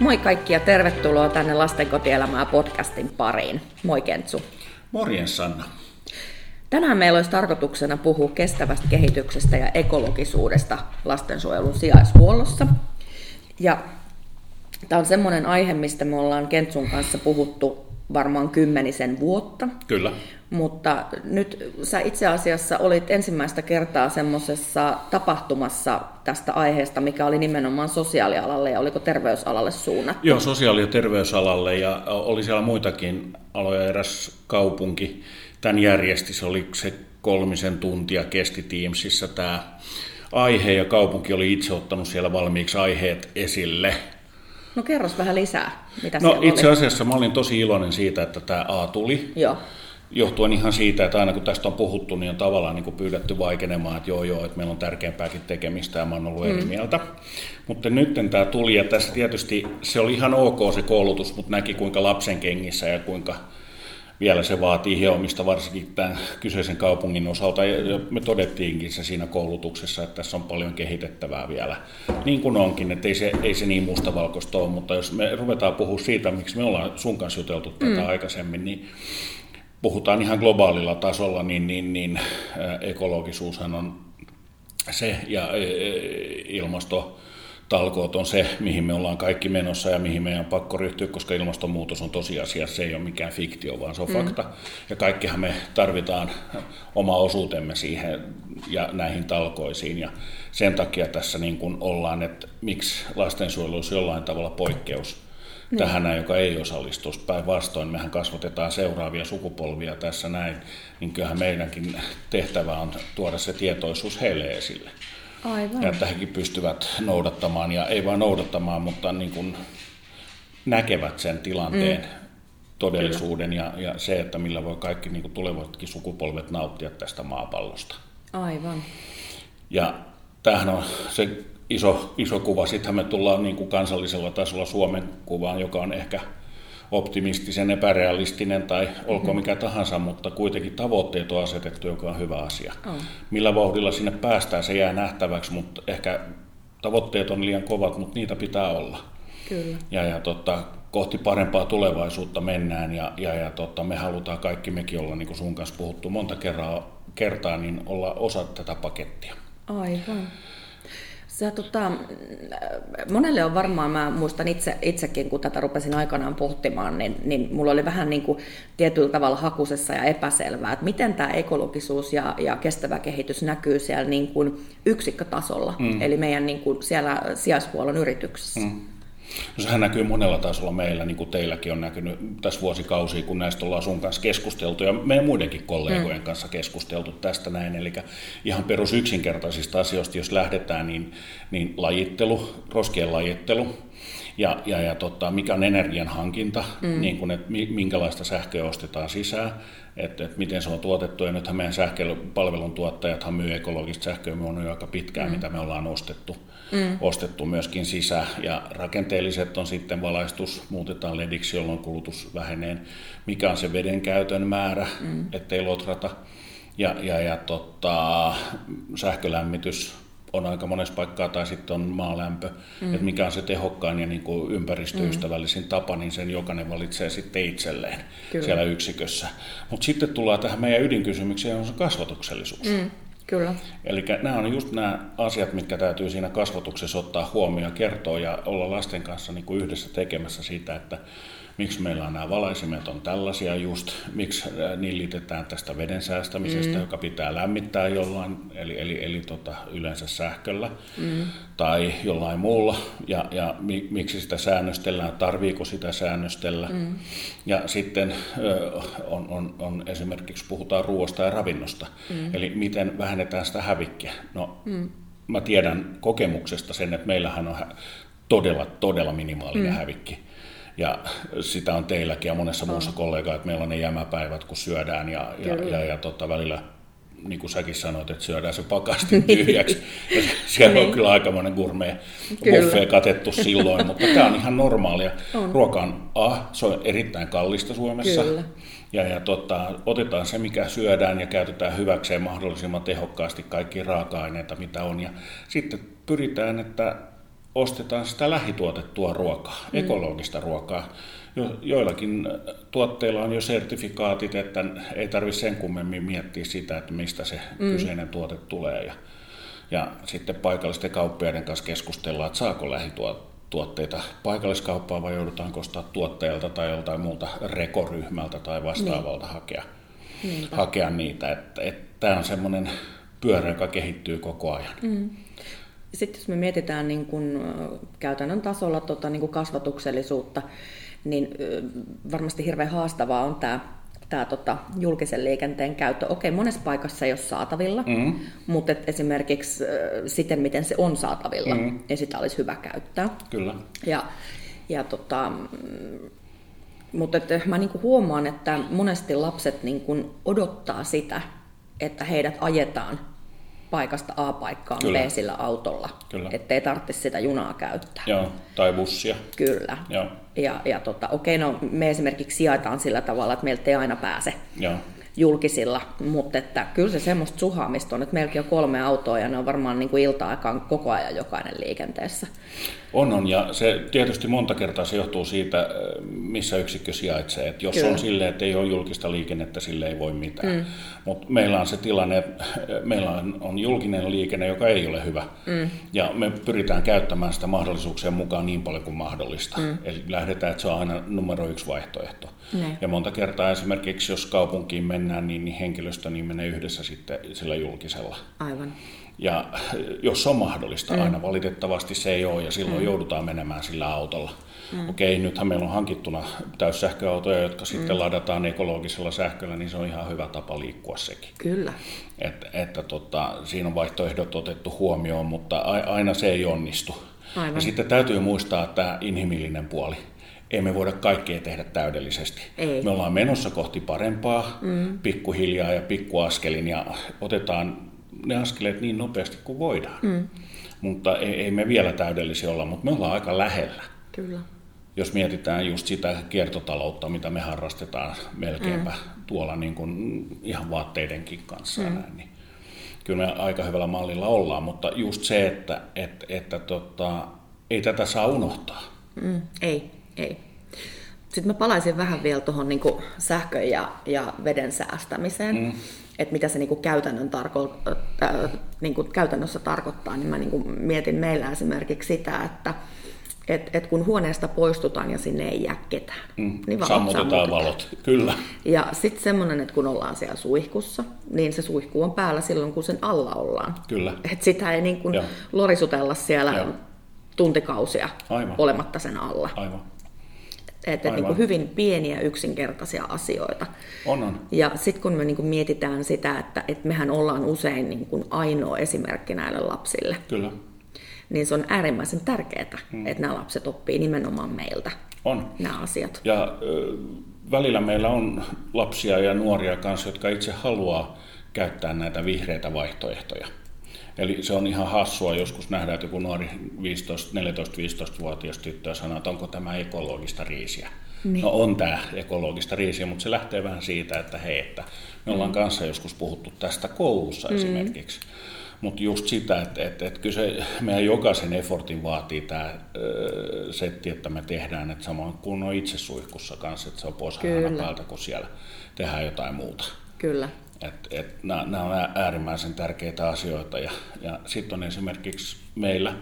Moi kaikki ja tervetuloa tänne Lasten kotielämää podcastin pariin. Moi Kentsu. Morjens Sanna. Tänään meillä olisi tarkoituksena puhua kestävästä kehityksestä ja ekologisuudesta lastensuojelun sijaishuollossa. Ja tämä on semmoinen aihe, mistä me ollaan Kentsun kanssa puhuttu varmaan kymmenisen vuotta. Kyllä. Mutta nyt sä itse asiassa olit ensimmäistä kertaa semmoisessa tapahtumassa tästä aiheesta, mikä oli nimenomaan sosiaalialalle ja oliko terveysalalle suunnattu? Joo, sosiaali- ja terveysalalle ja oli siellä muitakin aloja. Eräs kaupunki tämän järjesti, se oli se kolmisen tuntia kesti Teamsissa tämä aihe ja kaupunki oli itse ottanut siellä valmiiksi aiheet esille. No kerros vähän lisää, mitä No itse oli. asiassa mä olin tosi iloinen siitä, että tämä A tuli. Joo. Johtuen ihan siitä, että aina kun tästä on puhuttu, niin on tavallaan niin kuin pyydetty vaikenemaan, että joo joo, että meillä on tärkeämpääkin tekemistä ja mä oon ollut eri mieltä. Mutta nyt tämä tuli ja tässä tietysti se oli ihan ok se koulutus, mutta näki kuinka lapsen kengissä ja kuinka vielä se vaatii hiomista, varsinkin tämän kyseisen kaupungin osalta. Ja me todettiinkin se siinä koulutuksessa, että tässä on paljon kehitettävää vielä. Niin kuin onkin, että ei se, ei se niin mustavalkoista ole, mutta jos me ruvetaan puhua siitä, miksi me ollaan sun kanssa juteltu tätä mm. aikaisemmin, niin puhutaan ihan globaalilla tasolla, niin, niin, niin ekologisuushan on se ja äh, ilmastotalkoot on se, mihin me ollaan kaikki menossa ja mihin meidän on pakko ryhtyä, koska ilmastonmuutos on tosiasia, se ei ole mikään fiktio, vaan se on mm. fakta. Ja kaikkihan me tarvitaan oma osuutemme siihen ja näihin talkoisiin. Ja sen takia tässä niin kuin ollaan, että miksi lastensuojelu olisi jollain tavalla poikkeus niin. tähän näin, joka ei osallistu. Päinvastoin mehän kasvatetaan seuraavia sukupolvia tässä näin, niin kyllähän meidänkin tehtävä on tuoda se tietoisuus heille esille. Aivan. Ja että hekin pystyvät noudattamaan, ja ei vain noudattamaan, mutta niin kuin näkevät sen tilanteen, mm. todellisuuden ja, ja se, että millä voi kaikki niin kuin tulevatkin sukupolvet nauttia tästä maapallosta. Aivan. Ja tämähän on se iso, iso kuva. Sittenhän me tullaan niin kuin kansallisella tasolla Suomen kuvaan, joka on ehkä optimistisen, epärealistinen tai olkoon mikä tahansa, mutta kuitenkin tavoitteet on asetettu, joka on hyvä asia. On. Millä vauhdilla sinne päästään, se jää nähtäväksi, mutta ehkä tavoitteet on liian kovat, mutta niitä pitää olla. Kyllä. Ja, ja tota, kohti parempaa tulevaisuutta mennään ja, ja, ja tota, me halutaan kaikki mekin olla, niin kuin sun kanssa puhuttu monta kertaa, kertaa, niin olla osa tätä pakettia. Aivan. Sä, tota, monelle on varmaan, mä muistan itse, itsekin, kun tätä rupesin aikanaan pohtimaan, niin, niin mulla oli vähän niin kuin tietyllä tavalla hakusessa ja epäselvää, että miten tämä ekologisuus ja, ja kestävä kehitys näkyy siellä niin kuin yksikkötasolla, mm. eli meidän niin kuin siellä sijaishuollon yrityksessä. Mm. No sehän näkyy monella tasolla meillä, niin kuin teilläkin on näkynyt tässä vuosikausia, kun näistä ollaan sun kanssa keskusteltu ja meidän muidenkin kollegojen mm. kanssa keskusteltu tästä näin. Eli ihan perus yksinkertaisista asioista, jos lähdetään, niin, niin lajittelu, roskien lajittelu, ja, ja, ja tota, mikä on energian hankinta, mm. niin kun, että minkälaista sähköä ostetaan sisään, että, että miten se on tuotettu. Ja nythän meidän sähköpalvelun tuottajathan myy ekologista sähköä on jo aika pitkään, mm. mitä me ollaan ostettu, mm. ostettu myöskin sisään. Ja rakenteelliset on sitten valaistus, muutetaan lediksi, jolloin kulutus vähenee. Mikä on se veden käytön määrä, mm. ettei lotrata. Ja, ja, ja tota, sähkölämmitys, on aika monessa paikkaa, tai sitten on maalämpö, mm. että mikä on se tehokkain ja niin kuin ympäristöystävällisin mm. tapa, niin sen jokainen valitsee sitten itselleen Kyllä. siellä yksikössä. Mutta sitten tullaan tähän meidän ydinkysymykseen, on se kasvatuksellisuus. Mm. Kyllä. Eli nämä on just nämä asiat, mitkä täytyy siinä kasvatuksessa ottaa huomioon, kertoa ja olla lasten kanssa niin kuin yhdessä tekemässä sitä, että miksi meillä on nämä valaisimet on tällaisia just, miksi nillitetään tästä veden säästämisestä, mm. joka pitää lämmittää jollain, eli, eli, eli tota, yleensä sähköllä mm. tai jollain muulla, ja, ja mi, miksi sitä säännöstellään, tarviiko sitä säännöstellä. Mm. Ja sitten on, on, on esimerkiksi puhutaan ruoasta ja ravinnosta, mm. eli miten vähennetään sitä hävikkiä. No, mm. mä tiedän kokemuksesta sen, että meillähän on todella, todella minimaalinen mm. hävikki ja sitä on teilläkin ja monessa on. muussa kollegaa, että meillä on ne jämäpäivät, kun syödään ja, ja, ja, ja tota, välillä niin kuin säkin sanoit, että syödään se pakasti tyhjäksi. Ja siellä niin. on kyllä aikamoinen gourmet buffet katettu silloin, mutta tämä on ihan normaalia. On. Ruoka on, ah, se on erittäin kallista Suomessa. Kyllä. Ja, ja tota, otetaan se, mikä syödään ja käytetään hyväkseen mahdollisimman tehokkaasti kaikki raaka-aineita, mitä on. Ja sitten pyritään, että ostetaan sitä lähituotettua ruokaa, mm. ekologista ruokaa. Jo, joillakin tuotteilla on jo sertifikaatit, että ei tarvitse sen kummemmin miettiä sitä, että mistä se mm. kyseinen tuote tulee. Ja, ja sitten paikallisten kauppiaiden kanssa keskustellaan, että saako lähituotteita paikalliskauppaa vai joudutaan ostaa tuottajalta tai joltain muulta rekoryhmältä tai vastaavalta niin. hakea, hakea niitä. Että, että tämä on semmoinen pyörä, joka kehittyy koko ajan. Mm. Sitten jos me mietitään niin kuin käytännön tasolla tota, niin kuin kasvatuksellisuutta, niin varmasti hirveän haastavaa on tämä tämä tota, julkisen liikenteen käyttö. Okei, monessa paikassa ei ole saatavilla, mm. mutta et esimerkiksi äh, siten, miten se on saatavilla, mm. niin sitä olisi hyvä käyttää. Kyllä. Ja, ja tota, mutta et mä niinku huomaan, että monesti lapset niinku odottaa sitä, että heidät ajetaan paikasta A paikkaan Kyllä. B sillä autolla, Kyllä. ettei tarvitse sitä junaa käyttää. Joo, tai bussia. Kyllä. Joo. Ja, ja tota, okei, no me esimerkiksi sijaitaan sillä tavalla, että meiltä ei aina pääse Joo. Julkisilla, mutta että kyllä se semmoista suhaamista on, että meilläkin on kolme autoa ja ne on varmaan niin kuin ilta-aikaan koko ajan jokainen liikenteessä. On, on, ja se tietysti monta kertaa se johtuu siitä, missä yksikkö sijaitsee. Et jos Kyllä. on silleen, että ei ole julkista liikennettä, sille ei voi mitään. Mm. Mutta meillä on se tilanne, että meillä on julkinen liikenne, joka ei ole hyvä. Mm. Ja me pyritään käyttämään sitä mahdollisuuksien mukaan niin paljon kuin mahdollista. Mm. Eli lähdetään, että se on aina numero yksi vaihtoehto. Ne. Ja monta kertaa esimerkiksi, jos kaupunkiin mennään, niin, niin henkilöstö niin menee yhdessä sitten sillä julkisella. Aivan. Ja jos on mahdollista, mm. aina valitettavasti se ei ole ja silloin mm. joudutaan menemään sillä autolla. Mm. Okei, nythän meillä on hankittuna täyssähköautoja, jotka mm. sitten ladataan ekologisella sähköllä, niin se on ihan hyvä tapa liikkua sekin. Kyllä. Et, että tota, siinä on vaihtoehdot otettu huomioon, mutta aina se ei onnistu. Aivan. Ja sitten täytyy muistaa tämä inhimillinen puoli. Ei me voida kaikkea tehdä täydellisesti. Ei. Me ollaan menossa kohti parempaa, mm. pikkuhiljaa ja pikkuaskelin, ja otetaan ne askeleet niin nopeasti kuin voidaan. Mm. Mutta ei, ei me vielä täydellisiä olla, mutta me ollaan aika lähellä. Kyllä. Jos mietitään just sitä kiertotaloutta, mitä me harrastetaan melkeinpä mm. tuolla niin kuin ihan vaatteidenkin kanssa, mm. näin, niin kyllä me aika hyvällä mallilla ollaan, mutta just se, että et, että tota, ei tätä saa unohtaa. Mm, ei, ei. Sitten mä palaisin vähän vielä tuohon niin sähkön ja, ja veden säästämiseen. Mm että mitä se niin kuin käytännön tarko, äh, niin kuin käytännössä tarkoittaa, niin mä niin kuin mietin meillä esimerkiksi sitä, että et, et kun huoneesta poistutaan ja sinne ei jää ketään, mm, niin valot sammutetaan, sammutetaan valot, kyllä. Ja sitten semmoinen, että kun ollaan siellä suihkussa, niin se suihku on päällä silloin, kun sen alla ollaan. Kyllä. Et sitä ei niin kuin lorisutella siellä Joo. tuntikausia Aivan. olematta sen alla. Aivan. Että niin kuin hyvin pieniä yksinkertaisia asioita. On, on. Ja sitten kun me niin kuin mietitään sitä, että, että mehän ollaan usein niin kuin ainoa esimerkki näille lapsille. Kyllä. Niin se on äärimmäisen tärkeää, hmm. että nämä lapset oppii nimenomaan meiltä on. nämä asiat. Ja välillä meillä on lapsia ja nuoria kanssa, jotka itse haluaa käyttää näitä vihreitä vaihtoehtoja. Eli se on ihan hassua joskus nähdä, että joku nuori 14-15-vuotias tyttö sanoo, että onko tämä ekologista riisiä. Niin. No on tämä ekologista riisiä, mutta se lähtee vähän siitä, että hei, että me ollaan mm. kanssa joskus puhuttu tästä koulussa mm. esimerkiksi. Mutta just sitä, että, että, että kyllä se meidän jokaisen effortin vaatii tämä setti, että me tehdään, että samoin kuin on itse suihkussa kanssa, että se on pois päältä, kun siellä tehdään jotain muuta. Kyllä. Et, et, nämä, nämä on äärimmäisen tärkeitä asioita ja, ja sitten on esimerkiksi meillä,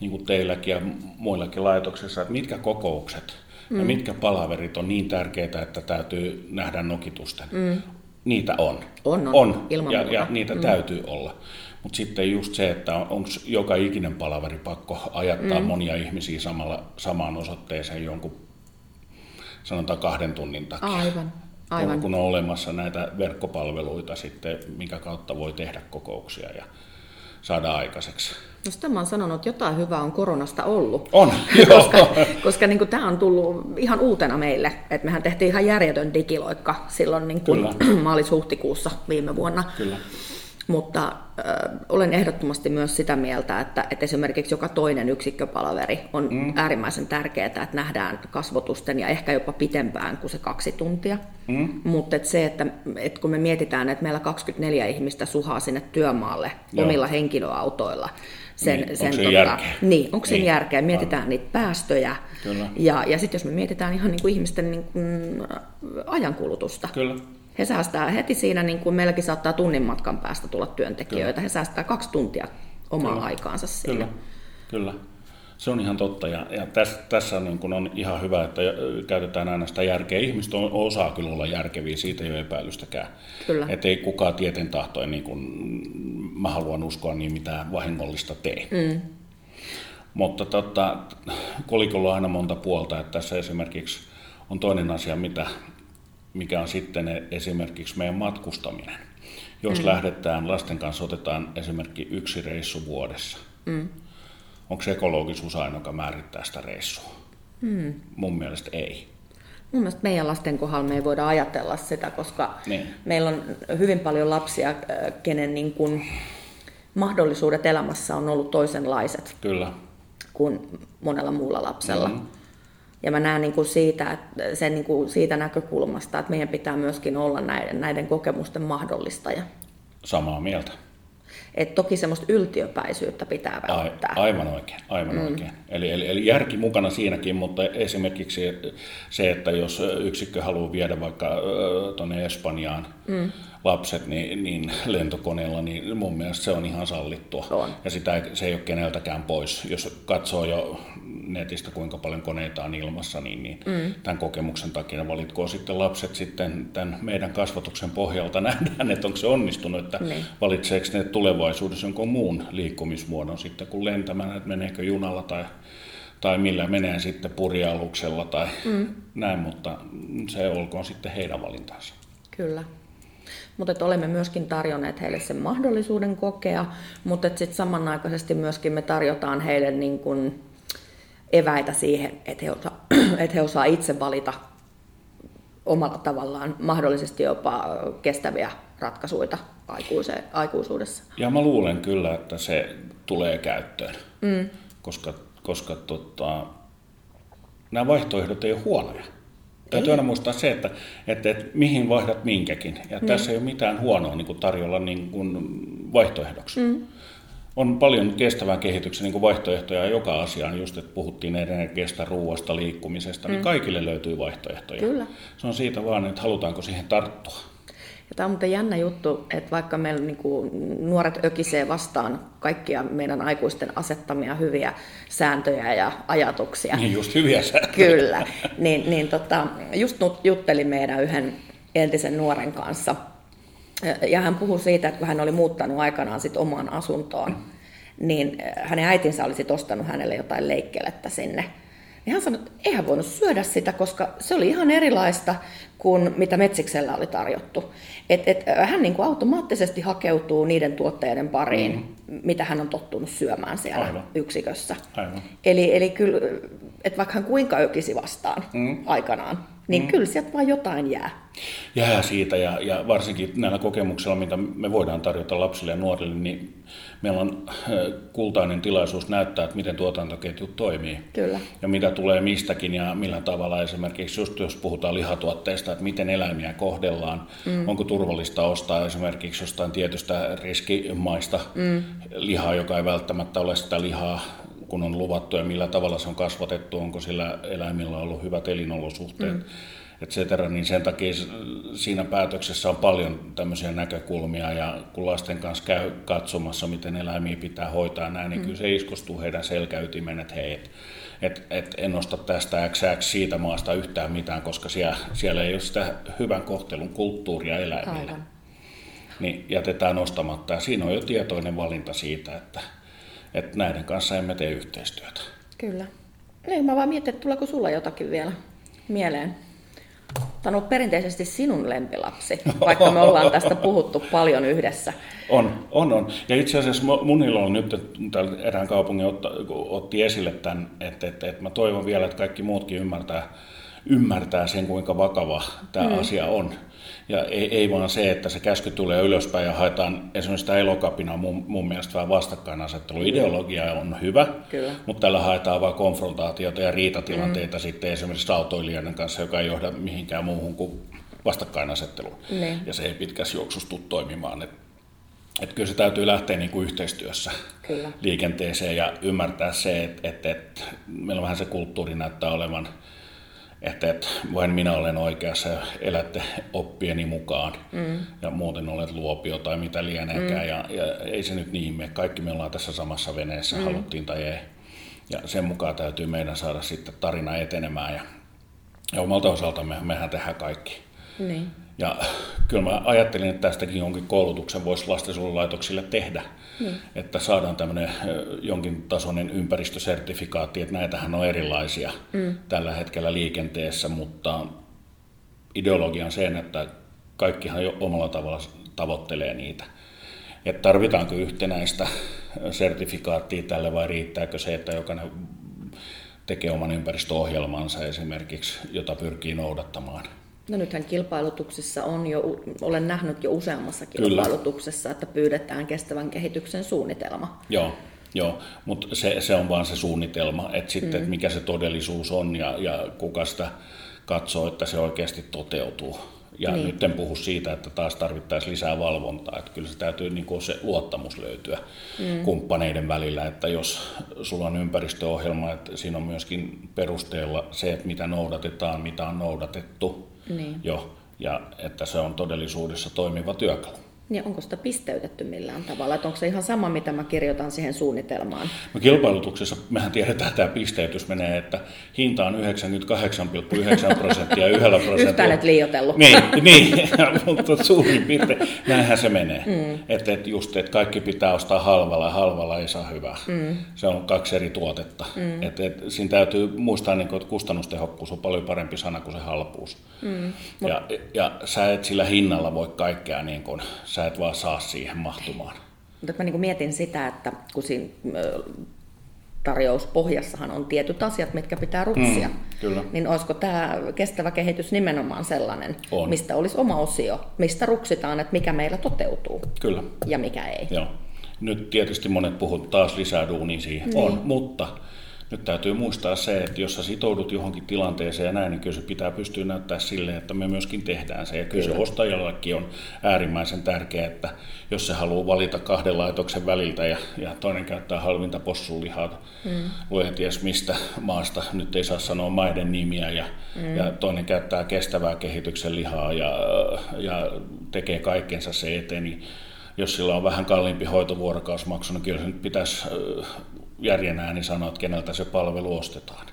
niin kuin teilläkin ja muillakin laitoksissa, että mitkä kokoukset mm. ja mitkä palaverit on niin tärkeitä, että täytyy nähdä nokitusten. Mm. Niitä on. On, on. on. Ilman ja, ja niitä mm. täytyy olla. Mutta sitten just se, että on, onko joka ikinen palaveri pakko ajattaa mm. monia ihmisiä samalla, samaan osoitteeseen jonkun sanotaan kahden tunnin takia. Aivan. Aivan. kun on olemassa näitä verkkopalveluita sitten, minkä kautta voi tehdä kokouksia ja saada aikaiseksi. No sitä mä oon sanonut, että jotain hyvää on koronasta ollut. On, koska, koska niin tämä on tullut ihan uutena meille. Et mehän tehtiin ihan järjetön digiloikka silloin niin kuin maalis-huhtikuussa viime vuonna. Kyllä. Mutta ö, olen ehdottomasti myös sitä mieltä, että, että esimerkiksi joka toinen yksikköpalaveri on mm. äärimmäisen tärkeää, että nähdään kasvotusten ja ehkä jopa pitempään kuin se kaksi tuntia. Mm. Mutta et se, että et kun me mietitään, että meillä 24 ihmistä suhaa sinne työmaalle Joo. omilla henkilöautoilla, sen, niin, sen, onko tota, järkeä? Niin, onko niin. järkeä? Mietitään Aivan. niitä päästöjä. Kyllä. Ja, ja sitten jos me mietitään ihan niin kuin ihmisten niin kuin ajankulutusta. Kyllä. He säästää heti siinä, niin kuin meilläkin saattaa tunnin matkan päästä tulla työntekijöitä. Kyllä. He säästää kaksi tuntia omaa Kyllä. aikaansa siinä. Kyllä. Kyllä. Se on ihan totta ja, ja tässä, tässä niin kun on ihan hyvä, että käytetään aina sitä järkeä. Ihmiset on, osaa kyllä olla järkeviä, siitä ei ole epäilystäkään. Kyllä. Että ei kukaan tieten tahtoen, niin kuin mä haluan uskoa, niin mitään vahingollista tee. Mm. Mutta tota, kolikolla on aina monta puolta, että tässä esimerkiksi on toinen asia, mitä, mikä on sitten esimerkiksi meidän matkustaminen. Jos mm. lähdetään lasten kanssa, otetaan esimerkiksi yksi reissu vuodessa. Mm onko se ekologisuus ainoa, joka määrittää sitä reissua? Hmm. Mun mielestä ei. Mun mielestä meidän lasten kohdalla me ei voida ajatella sitä, koska niin. meillä on hyvin paljon lapsia, äh, kenen niin kuin mahdollisuudet elämässä on ollut toisenlaiset Kyllä. kuin monella muulla lapsella. Mm. Ja mä näen niin kuin siitä, että sen niin kuin siitä näkökulmasta, että meidän pitää myöskin olla näiden, näiden kokemusten mahdollistaja. Samaa mieltä. Et toki semmoista yltiöpäisyyttä pitää välttää. Aivan oikein, aivan mm. oikein. Eli, eli, eli järki mukana siinäkin, mutta esimerkiksi se, että jos yksikkö haluaa viedä vaikka tuonne Espanjaan mm. Lapset niin, niin lentokoneella, niin mun mielestä se on ihan sallittua. On. Ja sitä se ei ole keneltäkään pois. Jos katsoo jo netistä, kuinka paljon koneita on ilmassa, niin, niin mm. tämän kokemuksen takia valitko sitten lapset sitten tämän meidän kasvatuksen pohjalta nähdään, että onko se onnistunut, että niin. valitseeko ne tulevaisuudessa jonkun muun liikkumismuodon sitten kuin lentämään, että meneekö junalla tai, tai millä menee sitten purjealuksella tai mm. näin, mutta se olkoon sitten heidän valintansa. Kyllä. Mutta olemme myöskin tarjonneet heille sen mahdollisuuden kokea, mutta sitten samanaikaisesti myöskin me tarjotaan heille niin kun eväitä siihen, että he, osa, että he osaa itse valita omalla tavallaan mahdollisesti jopa kestäviä ratkaisuja aikuisuudessa. Ja mä luulen kyllä, että se tulee käyttöön, mm. koska, koska tota, nämä vaihtoehdot ei ole huonoja. Täytyy aina muistaa se, että, että, että mihin vaihdat minkäkin. Ja mm. tässä ei ole mitään huonoa niin kuin tarjolla niin kuin vaihtoehdoksi. Mm on paljon kestävän kehityksen niin vaihtoehtoja joka asiaan, just että puhuttiin energiasta, ruoasta, liikkumisesta, niin mm. niin kaikille löytyy vaihtoehtoja. Kyllä. Se on siitä vaan, että halutaanko siihen tarttua. Ja tämä on muuten jännä juttu, että vaikka meillä niin kuin nuoret ökisee vastaan kaikkia meidän aikuisten asettamia hyviä sääntöjä ja ajatuksia. Niin just hyviä sääntöjä. Kyllä. Niin, niin tota, just juttelin meidän yhden entisen nuoren kanssa, ja hän puhui siitä, että kun hän oli muuttanut aikanaan sit omaan asuntoon, niin hänen äitinsä olisi ostanut hänelle jotain leikkelettä sinne. Niin hän sanoi, että eihän voinut syödä sitä, koska se oli ihan erilaista kuin mitä Metsiksellä oli tarjottu. Et, et, hän niin kuin automaattisesti hakeutuu niiden tuotteiden pariin, mm. mitä hän on tottunut syömään siellä Aivan. yksikössä. Aivan. Eli, eli kyllä, että vaikka hän kuinka ökisi vastaan mm. aikanaan, niin mm. kyllä sieltä vaan jotain jää. Jää siitä ja, ja varsinkin näillä kokemuksilla, mitä me voidaan tarjota lapsille ja nuorille, niin meillä on äh, kultainen tilaisuus näyttää, että miten tuotantoketjut toimii. Kyllä. Ja mitä tulee mistäkin ja millä tavalla esimerkiksi just jos puhutaan lihatuotteista, että miten eläimiä kohdellaan, mm. onko turvallista ostaa esimerkiksi jostain tietystä riskimaista mm. lihaa, joka ei välttämättä ole sitä lihaa, kun on luvattu ja millä tavalla se on kasvatettu, onko sillä eläimillä ollut hyvät elinolosuhteet. Mm et cetera, niin sen takia siinä päätöksessä on paljon tämmöisiä näkökulmia ja kun lasten kanssa käy katsomassa, miten eläimiä pitää hoitaa näin, niin mm. kyllä se iskostuu heidän selkäytimen, että hei, et, et, et en osta tästä XX siitä maasta yhtään mitään, koska siellä, siellä ei ole sitä hyvän kohtelun kulttuuria eläimille. Aivan. Niin jätetään ostamatta ja siinä on jo tietoinen valinta siitä, että, että näiden kanssa emme tee yhteistyötä. Kyllä. Niin, mä vaan mietin, että tuleeko sulla jotakin vielä mieleen? Tämä on perinteisesti sinun lempilapsi, vaikka me ollaan tästä puhuttu paljon yhdessä. On, on, on. Ja itse asiassa munilla on nyt, täällä erään kaupungin otta, otti esille tämän, että, että, että mä toivon vielä, että kaikki muutkin ymmärtää, ymmärtää sen, kuinka vakava tämä mm. asia on. Ja ei, ei vaan se, että se käsky tulee ylöspäin ja haetaan esimerkiksi sitä elokapina mun, mun mielestä vähän vastakkainasettelu. Ideologia on hyvä, Kyllä. mutta tällä haetaan vain konfrontaatiota ja riitatilanteita mm. sitten esimerkiksi autoilijan kanssa, joka ei johda mihinkään muuhun kuin vastakkainasetteluun. Niin. Ja se ei pitkässä juoksussa tule toimimaan. Et, et kyllä se täytyy lähteä niin kuin yhteistyössä Kyllä. liikenteeseen ja ymmärtää se, että, että, että meillä vähän se kulttuuri näyttää olevan, että, että vain minä olen oikeassa ja elätte oppieni mukaan mm. ja muuten olet luopio tai mitä lieneekään. Mm. Ja, ja ei se nyt niin mene. Kaikki me ollaan tässä samassa veneessä, mm. haluttiin tai ei. Ja sen mukaan täytyy meidän saada sitten tarina etenemään ja, ja omalta osaltamme mehän tehdään kaikki. Niin. Ja kyllä mä ajattelin, että tästäkin jonkin koulutuksen voisi lastensuojelulaitoksille tehdä, mm. että saadaan tämmöinen jonkin tasoinen ympäristösertifikaatti, että näitähän on erilaisia mm. tällä hetkellä liikenteessä, mutta ideologian sen, että kaikkihan jo omalla tavalla tavoittelee niitä. Että tarvitaanko yhtenäistä sertifikaattia tälle vai riittääkö se, että jokainen tekee oman ympäristöohjelmansa esimerkiksi, jota pyrkii noudattamaan. No nythän kilpailutuksissa on jo, olen nähnyt jo useammassa kilpailutuksessa, Kyllä. että pyydetään kestävän kehityksen suunnitelma. Joo, joo. mutta se, se on vaan se suunnitelma, että sitten mm. että mikä se todellisuus on ja, ja kuka sitä katsoo, että se oikeasti toteutuu. Ja niin. nyt en puhu siitä, että taas tarvittaisiin lisää valvontaa, että kyllä se täytyy niin kuin se luottamus löytyä mm. kumppaneiden välillä, että jos sulla on ympäristöohjelma, että siinä on myöskin perusteella se, että mitä noudatetaan, mitä on noudatettu niin. jo, ja että se on todellisuudessa toimiva työkalu. Niin onko sitä pisteytetty millään tavalla? Että onko se ihan sama, mitä mä kirjoitan siihen suunnitelmaan? No kilpailutuksessa mehän tiedetään, että tämä pisteytys menee, että hinta on 98,9 prosenttia yhdellä prosentilla. Yhtään et liioitellut. Niin, niin mutta suurin piirtein näinhän se menee. Mm. Että et just, että kaikki pitää ostaa halvalla ja halvalla ei saa hyvää. Mm. Se on kaksi eri tuotetta. Mm. Et, et, siinä täytyy muistaa, niin kuin, että kustannustehokkuus on paljon parempi sana kuin se halpuus. Mm. Ja, ja sä et sillä hinnalla voi kaikkea niin kuin, sä et vaan saa siihen mahtumaan. Mutta mä niin mietin sitä, että kun siinä tarjouspohjassahan on tietyt asiat, mitkä pitää ruksia, mm, kyllä. niin olisiko tämä kestävä kehitys nimenomaan sellainen, on. mistä olisi oma osio, mistä ruksitaan, että mikä meillä toteutuu kyllä. ja mikä ei. Joo. Nyt tietysti monet puhut taas lisää duunia siihen, niin. on, mutta nyt täytyy muistaa se, että jos sä sitoudut johonkin tilanteeseen ja näin, niin kyllä se pitää pystyä näyttää sille, että me myöskin tehdään se. Ja kyllä, se ostajallakin on äärimmäisen tärkeää, että jos se haluaa valita kahden laitoksen väliltä ja, ja toinen käyttää halvinta possulihaa, mm. luen ties mistä maasta, nyt ei saa sanoa maiden nimiä, ja, mm. ja toinen käyttää kestävää kehityksen lihaa ja, ja tekee kaikkensa se eteen, niin jos sillä on vähän kalliimpi hoitovuorokausmaksu, niin kyllä se nyt pitäisi järjen ääni sanoa, että keneltä se palvelu ostetaan.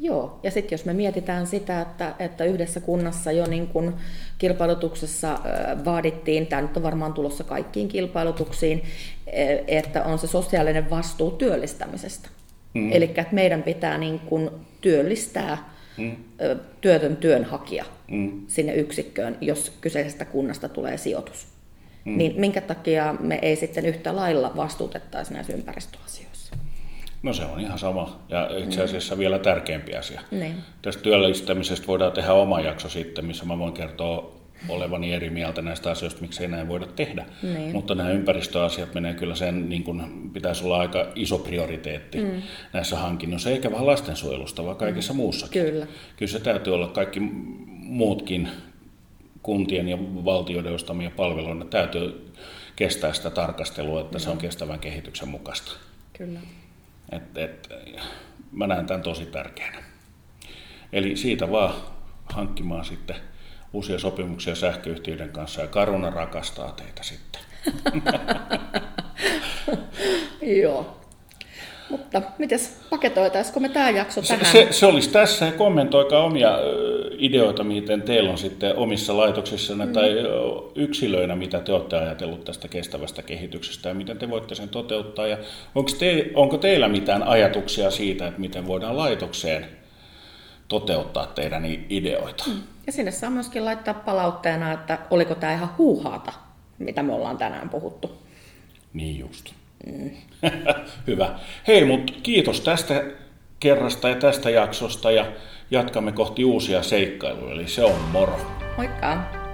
Joo, ja sitten jos me mietitään sitä, että, että yhdessä kunnassa jo niin kun kilpailutuksessa vaadittiin, tämä nyt on varmaan tulossa kaikkiin kilpailutuksiin, että on se sosiaalinen vastuu työllistämisestä. Mm. Eli että meidän pitää niin kun työllistää mm. työtön työnhakija mm. sinne yksikköön, jos kyseisestä kunnasta tulee sijoitus. Mm. Niin minkä takia me ei sitten yhtä lailla vastuutettaisi näissä ympäristöasioissa? No se on ihan sama ja itse asiassa mm. vielä tärkeämpi asia. Niin. Tästä työllistämisestä voidaan tehdä oma jakso sitten, missä mä voin kertoa olevani eri mieltä näistä asioista, miksei näin voida tehdä. Niin. Mutta nämä ympäristöasiat menee kyllä sen, niin kuin pitäisi olla aika iso prioriteetti mm. näissä hankinnoissa, eikä vain lastensuojelusta, vaan kaikessa mm. muussakin. Kyllä. Kyllä se täytyy olla kaikki muutkin kuntien ja valtioiden ostamia palveluja, täytyy kestää sitä tarkastelua, että mm. se on kestävän kehityksen mukaista. Kyllä. Et, et, mä näen tämän tosi tärkeänä. Eli siitä vaan hankkimaan sitten uusia sopimuksia sähköyhtiöiden kanssa ja Karuna rakastaa teitä sitten. Joo. Mutta mites paketoitaisiko me tämä jakso tähän? Se, se, se olisi tässä ja kommentoikaa omia ideoita, miten teillä on sitten omissa laitoksissanne mm. tai yksilöinä, mitä te olette ajatellut tästä kestävästä kehityksestä ja miten te voitte sen toteuttaa. Ja onko, te, onko teillä mitään ajatuksia siitä, että miten voidaan laitokseen toteuttaa teidän ideoita? Mm. Ja sinne saa myöskin laittaa palautteena, että oliko tämä ihan huuhaata, mitä me ollaan tänään puhuttu. Niin just. Mm. Hyvä. Hei, mutta kiitos tästä kerrasta ja tästä jaksosta ja jatkamme kohti uusia seikkailuja, eli se on moro. Moikka!